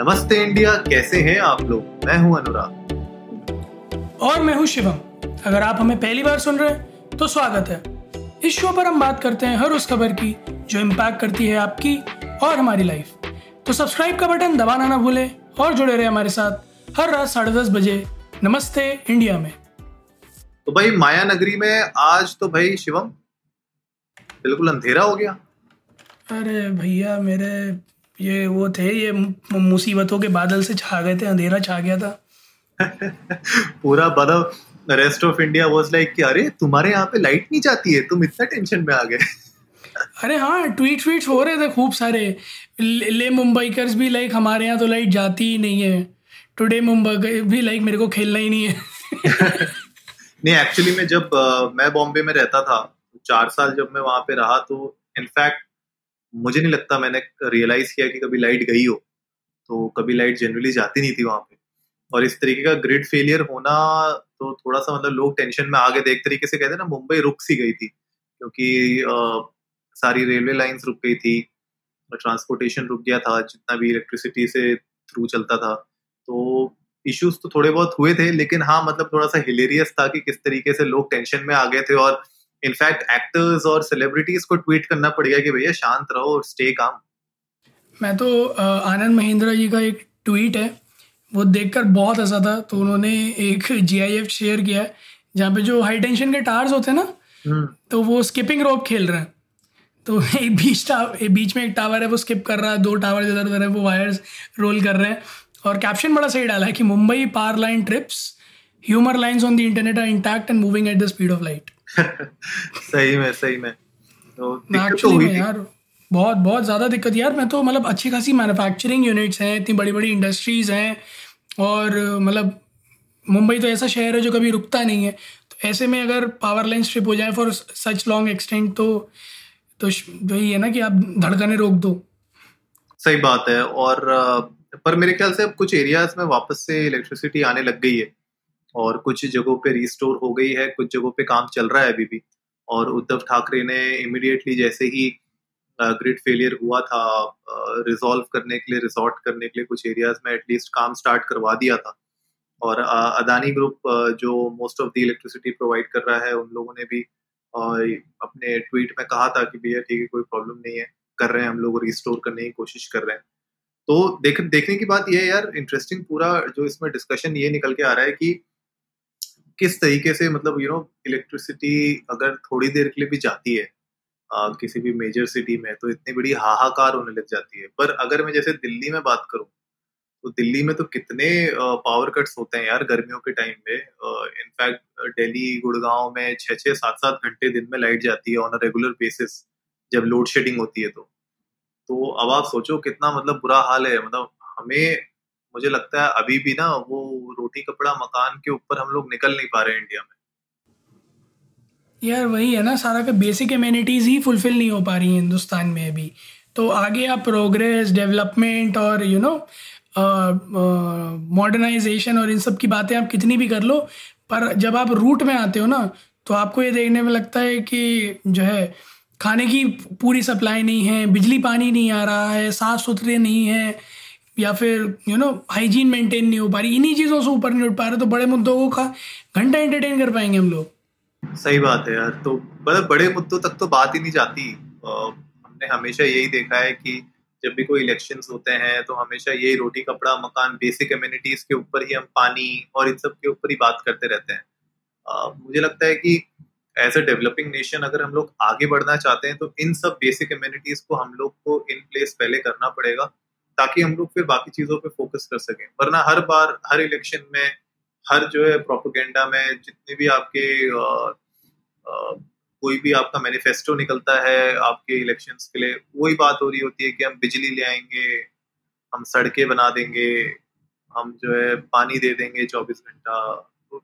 नमस्ते इंडिया कैसे हैं आप लोग? मैं हूँ अनुराग। और मैं हूँ शिवम। अगर आप हमें पहली बार सुन रहे हैं तो स्वागत है। इस शो पर हम बात करते हैं हर उस खबर की जो इम्पैक्ट करती है आपकी और हमारी लाइफ तो सब्सक्राइब का बटन दबाना ना भूलें और जुड़े रहे हमारे साथ हर रात साढ़े दस बजे नमस्ते इंडिया में। तो भाई माया नगरी में आज तो भाई शिवम बिल्कुल अंधेरा हो गया। अरे भैया मेरे ये वो थे ये मुसीबतों के बादल से छा गए थे अंधेरा छा गया था। पूरा मतलब rest of India was like कि अरे तुम्हारे यहाँ पे लाइट नहीं जाती है? तुम इतना टेंशन में आ गए। अरे हाँ ट्वीट ट्वीट हो रहे थे खूब सारे। ले मुंबईकर्स भी लाइक हमारे यहाँ तो लाइट जाती ही नहीं है। टुडे मुंबई भी लाइक मेरे को खेलना ही नहीं है। नहीं एक्चुअली मैं जब मैं बॉम्बे में रहता था चार साल जब मैं वहाँ पे रहा तो इनफैक्ट मुझे नहीं लगता मैंने रियलाइज़ किया कि कभी लाइट गई हो। तो कभी लाइट जनरली जाती नहीं थी वहाँ पे। और इस तरीके का ग्रिड फेलियर होना तो थोड़ा सा मतलब लोग टेंशन में आगे देख तरीके से कहते ना मुंबई रुक सी गई थी। क्योंकि आ, सारी रेलवे लाइंस रुक गई थी ट्रांसपोर्टेशन रुक गया था जितना भी इलेक्ट्रिसिटी से थ्रू चलता था। तो इश्यूज़ तो थोड़े बहुत हुए थे लेकिन हाँ मतलब थोड़ा सा हिलेरियस था कि किस तरीके से लोग टेंशन में आ गए थे और इनफैक्ट एक्टर्स और सेलिब्रिटीज को ट्वीट करना पड़ेगा कि भैया शांत रहो और स्टे काम मैं तो आनंद महिंद्रा जी का एक ट्वीट है वो देखकर बहुत हंसा था। तो उन्होंने एक जी शेयर किया है जहाँ पे जो हाई टेंशन के टावर्स होते हैं ना हम्म। तो वो स्किपिंग रोप खेल रहे हैं। तो एक बीच टावर बीच में एक टावर है वो स्किप कर रहा है दो टावर इधर उधर है वो वायर्स रोल कर रहे हैं। और कैप्शन बड़ा सही डाला है कि मुंबई पार line trips humour lines on the internet are intact and moving at the speed of light सही में सही में। तो दिक्कत तो हुई यार बहुत बहुत ज़्यादा दिक्कत यार। मैं तो मतलब अच्छी खासी मैन्युफैक्चरिंग यूनिट्स हैं इतनी बड़ी बड़ी इंडस्ट्रीज़ हैं और मतलब मुंबई तो ऐसा शहर है जो कभी रुकता नहीं है। तो ऐसे में अगर पावर लाइन स्ट्रिप हो जाए फॉर सच लॉन्ग एक्सटेंट तो तो वही है ना कि आप धड़कने रोक दो। सही बात है और पर मेरे ख्याल से अब कुछ एरियाज़ में वापस से इलेक्ट्रिसिटी आने लग गई है। और कुछ जगहों पे रिस्टोर हो गई है, कुछ जगहों पे काम चल रहा है अभी भी। और उद्धव ठाकरे ने इमिडिएटली जैसे ही ग्रिड फेलियर हुआ था रिजॉल्व करने के लिए रिजॉर्ट करने के लिए कुछ एरियाज़ में एटलीस्ट काम स्टार्ट करवा दिया था। और अदानी ग्रुप जो most of the electricity provide कर रहा है, उन लोगों ने भी अपने ट्वीट में कहा था कि भैया ठीक है, कोई प्रॉब्लम नहीं है, कर रहे हैं हम लोग रिस्टोर करने की कोशिश कर रहे हैं। तो देख, देखने की बात यह है यार इंटरेस्टिंग पूरा जो इसमें डिस्कशन ये निकल के आ रहा है कि किस तरीके से मतलब यू नो इलेक्ट्रिसिटी अगर थोड़ी देर के लिए भी जाती है आ, किसी भी मेजर सिटी में तो इतनी बड़ी हाहाकार होने लग जाती है। पर अगर मैं जैसे दिल्ली में बात करूँ तो दिल्ली में तो कितने पावर कट्स होते हैं यार गर्मियों के टाइम में। इनफैक्ट दिल्ली गुड़गांव में छः छः सात सात घंटे दिन में लाइट जाती है ऑन अ रेगुलर बेसिस जब लोड शेडिंग होती है तो। तो अब आप सोचो कितना मतलब बुरा हाल है। मतलब हमें मुझे लगता है अभी भी ना वो रोटी कपड़ा मकान के ऊपर हम लोग निकल नहीं पा रहे हैं इंडिया में। यार वही है ना, सारा का बेसिक इम्यूनिटीज़ ही फुलफिल नहीं हो पा रही हैं हिंदुस्तान में अभी। तो आगे आप प्रोग्रेस डेवलपमेंट और यू नो मॉडर्नाइजेशन और इन सब की बातें आप कितनी भी कर लो, पर जब आप रूट में आते हो ना तो आपको ये देखने में लगता है कि जो है, खाने की पूरी सप्लाई नहीं है, बिजली पानी नहीं आ रहा है साफ़ सुथरे नहीं है या फिर यू नो हाइजीन मेंटेन नहीं हो पा रही। इन्हीं चीज़ों से ऊपर नहीं उठ पा रहे तो बड़े मुद्दों को का घंटा एंटरटेन कर पाएँगे हम लोग। सही बात है यार। तो मतलब बड़े मुद्दों तक तो बात ही नहीं जाती। हमने हमेशा यही देखा है कि जब भी कोई इलेक्शंस होते हैं तो हमेशा यही रोटी कपड़ा मकान बेसिक कम्युनिटीज के ऊपर ही हम पानी और इन सब के ऊपर ही बात करते रहते हैं। uh, मुझे लगता है कि एज अ डेवलपिंग नेशन अगर हम लोग आगे बढ़ना चाहते हैं तो इन सब बेसिक कम्युनिटीज को हम लोग को इन प्लेस पहले करना पड़ेगा। ताकि हम लोग फिर बाकी चीज़ों पे फोकस कर सकें। वरना हर बार हर इलेक्शन में हर जो है प्रोपोगेंडा में जितने भी आपके आ, आ, कोई भी आपका मैनिफेस्टो निकलता है आपके इलेक्शंस के लिए वही बात हो रही होती है कि हम बिजली ले आएँगे हम सड़कें बना देंगे हम जो है पानी दे देंगे चौबीस घंटा। तो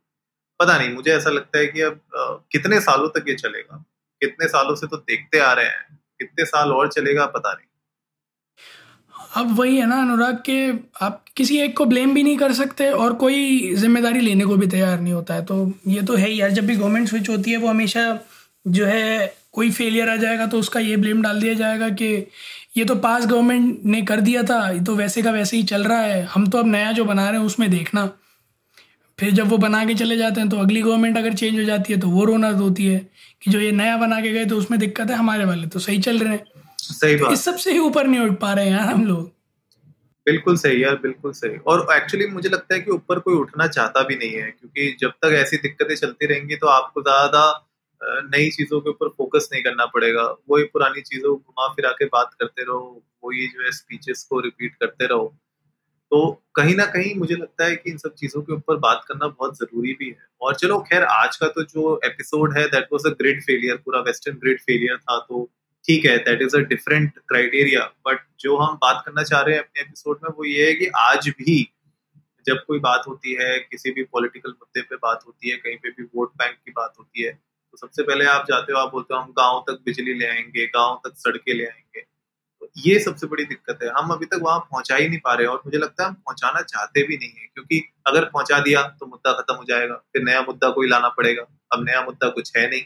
पता नहीं मुझे ऐसा लगता है कि अब आ, कितने सालों तक ये चलेगा? कितने सालों से तो देखते आ रहे हैं कितने साल और चलेगा पता नहीं। अब वही है ना, अनुराग, के आप किसी एक को ब्लेम भी नहीं कर सकते और कोई ज़िम्मेदारी लेने को भी तैयार नहीं होता है। तो ये तो है ही यार, जब भी गवर्नमेंट स्विच होती है, वो हमेशा जो है कोई फेलियर आ जाएगा तो उसका ये ब्लेम डाल दिया जाएगा कि ये तो पास गवर्नमेंट ने कर दिया था, ये तो वैसे का वैसे ही चल रहा है, हम तो अब नया जो बना रहे हैं, उसमें देखना। फिर जब वो बना के चले जाते हैं तो अगली गवर्नमेंट अगर चेंज हो जाती है तो वो रोना होती है कि जो ये नया बना के गए तो उसमें दिक्कत है हमारे वाले तो सही चल रहे हैं। सही बात। इस सबसे ही ऊपर नहीं उठ पा रहे हैं यार हम लोग। बिल्कुल सही यार बिल्कुल सही। और एक्चुअली मुझे लगता है कि ऊपर कोई उठना चाहता भी नहीं है क्योंकि जब तक ऐसी दिक्कतें चलती रहेंगी तो आपको ज़्यादा नई चीज़ों के ऊपर फोकस नहीं करना पड़ेगा। वही पुरानी चीज़ों को घुमा फिरा के बात करते रहो वही जो है स्पीचेस को रिपीट करते रहो। तो कहीं ना कहीं मुझे लगता है कि इन सब चीज़ों के ऊपर बात करना बहुत ज़रूरी भी है। और चलो खैर आज का तो जो एपिसोड है that was a great failure पूरा वेस्टर्न ग्रेट फेलियर था तो ठीक है that is a different criteria but जो हम बात करना चाह रहे हैं अपने एपिसोड में, वो ये है कि आज भी जब कोई बात होती है, किसी भी पॉलिटिकल मुद्दे पे बात होती है, कहीं पे भी वोट बैंक की बात होती है तो सबसे पहले आप जाते हो, आप बोलते हो, हम गाँव तक बिजली ले आएँगे, गाँव तक सड़कें ले आएँगे। तो ये सबसे बड़ी दिक्कत है। हम अभी तक वहाँ पहुँचा ही नहीं पा रहे और मुझे लगता है हम पहुंचाना चाहते भी नहीं है, क्योंकि अगर पहुँचा दिया तो मुद्दा खत्म हो जाएगा, फिर नया मुद्दा कोई लाना पड़ेगा। अब नया मुद्दा कुछ है नहीं।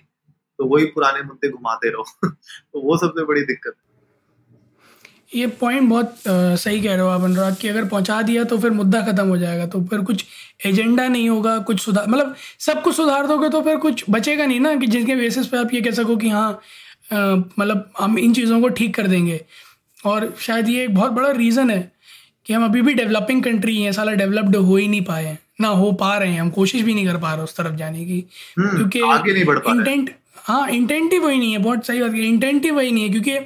तो वही पुराने मुद्दे घुमाते रहो। तो वो सबसे बड़ी दिक्कत। है ये पॉइंट बहुत आ, सही कह रहे हो आप अनुराग कि अगर पहुँचा दिया तो फिर मुद्दा खत्म हो जाएगा। तो फिर कुछ एजेंडा नहीं होगा कुछ सुधार मतलब सब कुछ सुधार दोगे तो फिर कुछ बचेगा नहीं ना कि जिसके बेसिस पे आप ये कह सको कि हाँ मतलब हम इन चीज़ों को ठीक कर देंगे। और शायद ये एक बहुत बड़ा रीज़न है कि हम अभी भी डेवलपिंग कंट्री हैं साला डेवलप्ड हो ही नहीं पाए ना हो पा रहे हैं हम कोशिश भी नहीं कर पा रहे उस तरफ़ जाने की। हम्म, क्योंकि इंटेंट हाँ इंटेंट ही वही नहीं है, बहुत सही बात है इंटेंट ही वही नहीं है, क्योंकि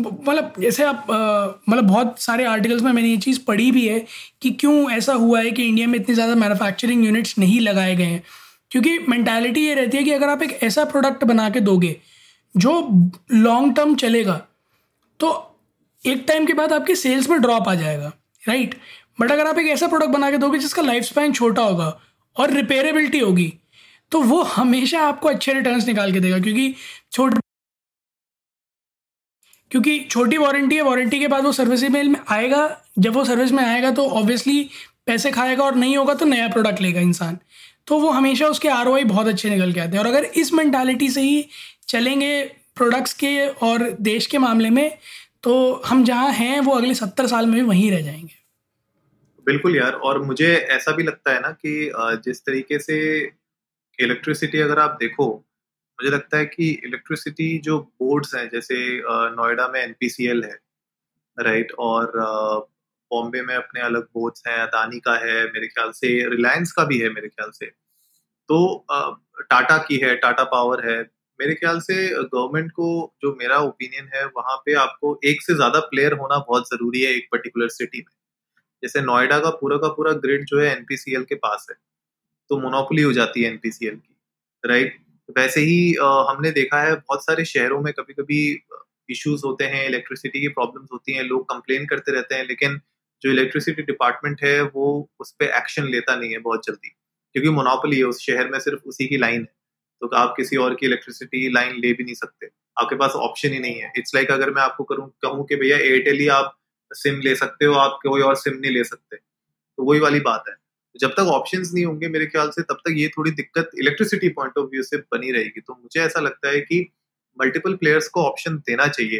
मतलब जैसे आप मतलब बहुत सारे आर्टिकल्स में मैंने ये चीज़ पढ़ी भी है कि क्यों ऐसा हुआ है कि इंडिया में इतने ज़्यादा मैन्युफैक्चरिंग यूनिट्स नहीं लगाए गए हैं। क्योंकि मैंटेलिटी ये रहती है कि अगर आप एक ऐसा प्रोडक्ट बना के दोगे जो लॉन्ग टर्म चलेगा तो एक टाइम के बाद आपके सेल्स में ड्रॉप आ जाएगा राइट बट अगर आप एक ऐसा प्रोडक्ट बना के दोगे जिसका लाइफ स्पैन छोटा होगा और रिपेयरेबिलिटी होगी तो वो हमेशा आपको अच्छे रिटर्न्स निकाल के देगा, क्योंकि छोटे क्योंकि छोटी वारंटी है वारंटी के बाद वो सर्विसेबल में आएगा। जब वो सर्विस में आएगा तो ऑब्वियसली पैसे खाएगा और नहीं होगा तो नया प्रोडक्ट लेगा इंसान। तो वो हमेशा उसके आर बहुत अच्छे निकल के आते हैं। और अगर इस मैंटालिटी से ही चलेंगे प्रोडक्ट्स के और देश के मामले में तो हम जहाँ हैं, वो अगले सत्तर साल में भी वहीं रह जाएँगे। बिल्कुल यार, और मुझे ऐसा भी लगता है ना कि जिस तरीके से इलेक्ट्रिसिटी अगर आप देखो, मुझे लगता है कि इलेक्ट्रिसिटी जो बोर्ड्स हैं, जैसे नोएडा में एनपीसीएल है राइट और बॉम्बे में अपने अलग बोर्ड्स हैं, अदानी का है मेरे ख्याल से रिलायंस का भी है मेरे ख्याल से। तो टाटा की है टाटा पावर है। मेरे ख्याल से गवर्नमेंट को जो मेरा ओपिनियन है, वहाँ पे आपको एक से ज़्यादा प्लेयर होना बहुत ज़रूरी है एक पर्टिकुलर सिटी में। जैसे नोएडा का पूरा का पूरा ग्रिड जो है एनपीसीएल के पास है। तो मोनोपोली हो जाती है एनपीसीएल की राइट वैसे ही हमने देखा है बहुत सारे शहरों में कभी कभी इश्यूज़ होते हैं इलेक्ट्रिसिटी की प्रॉब्लम्स होती हैं, लोग कंप्लेन करते रहते हैं, लेकिन जो इलेक्ट्रिसिटी डिपार्टमेंट है, वो उस पर एक्शन लेता नहीं है बहुत जल्दी, क्योंकि मोनोपोली है, उस शहर में सिर्फ़ उसी की लाइन है। तो आप किसी और की इलेक्ट्रिसिटी लाइन ले भी नहीं सकते, आपके पास ऑप्शन ही नहीं है। इट्स लाइक like अगर मैं आपको करूँ, कहूँ कि भैया एयरटेल ही आप सिम ले सकते हो, आप कोई और सिम नहीं ले सकते तो वही वाली बात है। जब तक ऑप्शंस नहीं होंगे मेरे ख्याल से तब तक ये थोड़ी दिक्कत इलेक्ट्रिसिटी पॉइंट ऑफ़ व्यू से बनी रहेगी। तो मुझे ऐसा लगता है कि मल्टीपल प्लेयर्स को ऑप्शन देना चाहिए।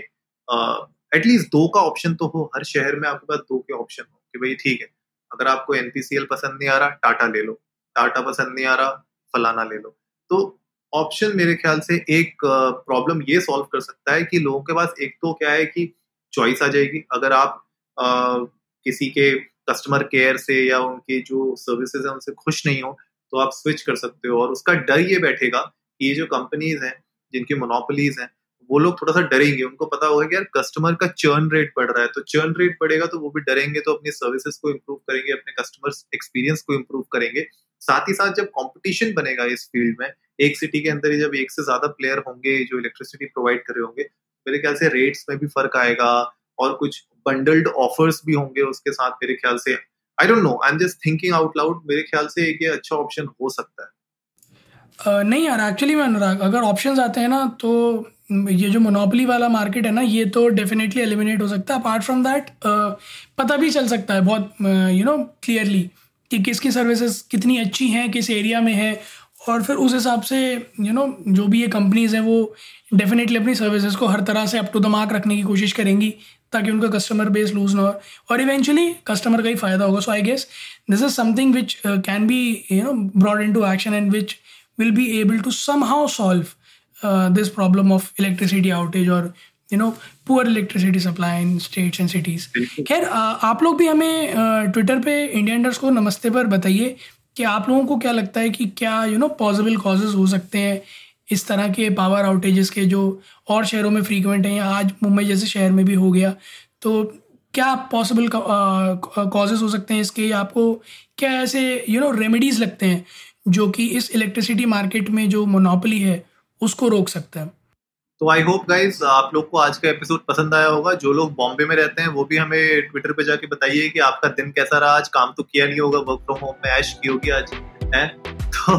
एटलीस्ट uh, दो का ऑप्शन तो हो। हर शहर में आपके पास दो के ऑप्शन हो कि भाई ठीक है अगर आपको एनपीसीएल पसंद नहीं आ रहा टाटा ले लो। टाटा पसंद नहीं आ रहा फलाना ले लो। तो ऑप्शन मेरे ख्याल से एक प्रॉब्लम ये सॉल्व कर सकता है कि लोगों के पास एक तो क्या है कि चॉइस आ जाएगी। अगर आप आ, किसी के कस्टमर केयर से या उनकी जो सर्विसेज़ है, उनसे खुश नहीं हो तो आप स्विच कर सकते हो। और उसका डर ये बैठेगा कि ये जो कंपनीज़ हैं, जिनकी मोनोपलीज हैं, वो लोग थोड़ा सा डरेंगे। उनको पता होगा कि यार कस्टमर का चर्न रेट बढ़ रहा है तो चर्न रेट बढ़ेगा तो वो भी डरेंगे तो अपनी सर्विसेज़ को इम्प्रूव करेंगे, अपने कस्टमर एक्सपीरियंस को इम्प्रूव करेंगे। साथ ही साथ जब कंपटीशन बनेगा इस फ़ील्ड में, एक सिटी के अंदर ही जब एक से ज़्यादा प्लेयर होंगे, जो इलेक्ट्रिसिटी प्रोवाइड कर रहे होंगे, मेरे ख्याल से रेट्स में भी फ़र्क आएगा और कुछ बंडल्ड ऑफर्स भी होंगे उसके साथ मेरे ख्याल से। I don't know I am just thinking out loud मेरे ख्याल से एक ये अच्छा ऑप्शन हो सकता है। नहीं यार एक्चुअली मैं अनुराग अगर ऑप्शंस आते हैं ना तो ये जो मोनोपली वाला मार्केट है ना ये तो डेफिनेटली एलिमिनेट हो सकता है। अपार्ट फ्रॉम दैट पता भी चल सकता है बहुत यू नो क्लियरली कि किसकी सर्विसेज़ कितनी अच्छी हैं किस एरिया में है और फिर उस हिसाब से यू you नो know, जो भी ये कंपनीज़ हैं वो डेफिनेटली अपनी सर्विसेज़ को हर तरह से अप टू द मार्क रखने की कोशिश करेंगी। ताकि उनका कस्टमर बेस लूज ना हो। और इवेंचुअली कस्टमर का ही फ़ायदा होगा। So I guess this is something which can be you know brought into action and which will be able to somehow solve this problem of electricity outage और you know poor electricity supply in states and cities खैर आप लोग भी हमें Twitter uh, पे India इंडर्स को नमस्ते पर बताइए कि आप लोगों को क्या लगता है कि क्या यू नो पॉसिबल कॉजेज हो सकते हैं। इस तरह के पावर आउटेजेस के जो और शहरों में फ्रीक्वेंट हैं या आज मुंबई जैसे शहर में भी हो गया तो क्या पॉसिबल कॉजेज हो सकते हैं इसके? आपको क्या ऐसे यू नो रेमेडीज़ लगते हैं जो कि इस इलेक्ट्रिसिटी मार्केट में जो मोनोपली है, उसको रोक सकते हैं? तो आई होप गाइज़ आप लोग को आज का एपिसोड पसंद आया होगा। जो लोग बॉम्बे में रहते हैं, वो भी हमें ट्विटर पे जाके बताइए कि आपका दिन कैसा रहा। आज काम तो किया नहीं होगा वर्क फ्रॉम होम में, ऐश की होगी आज, है? तो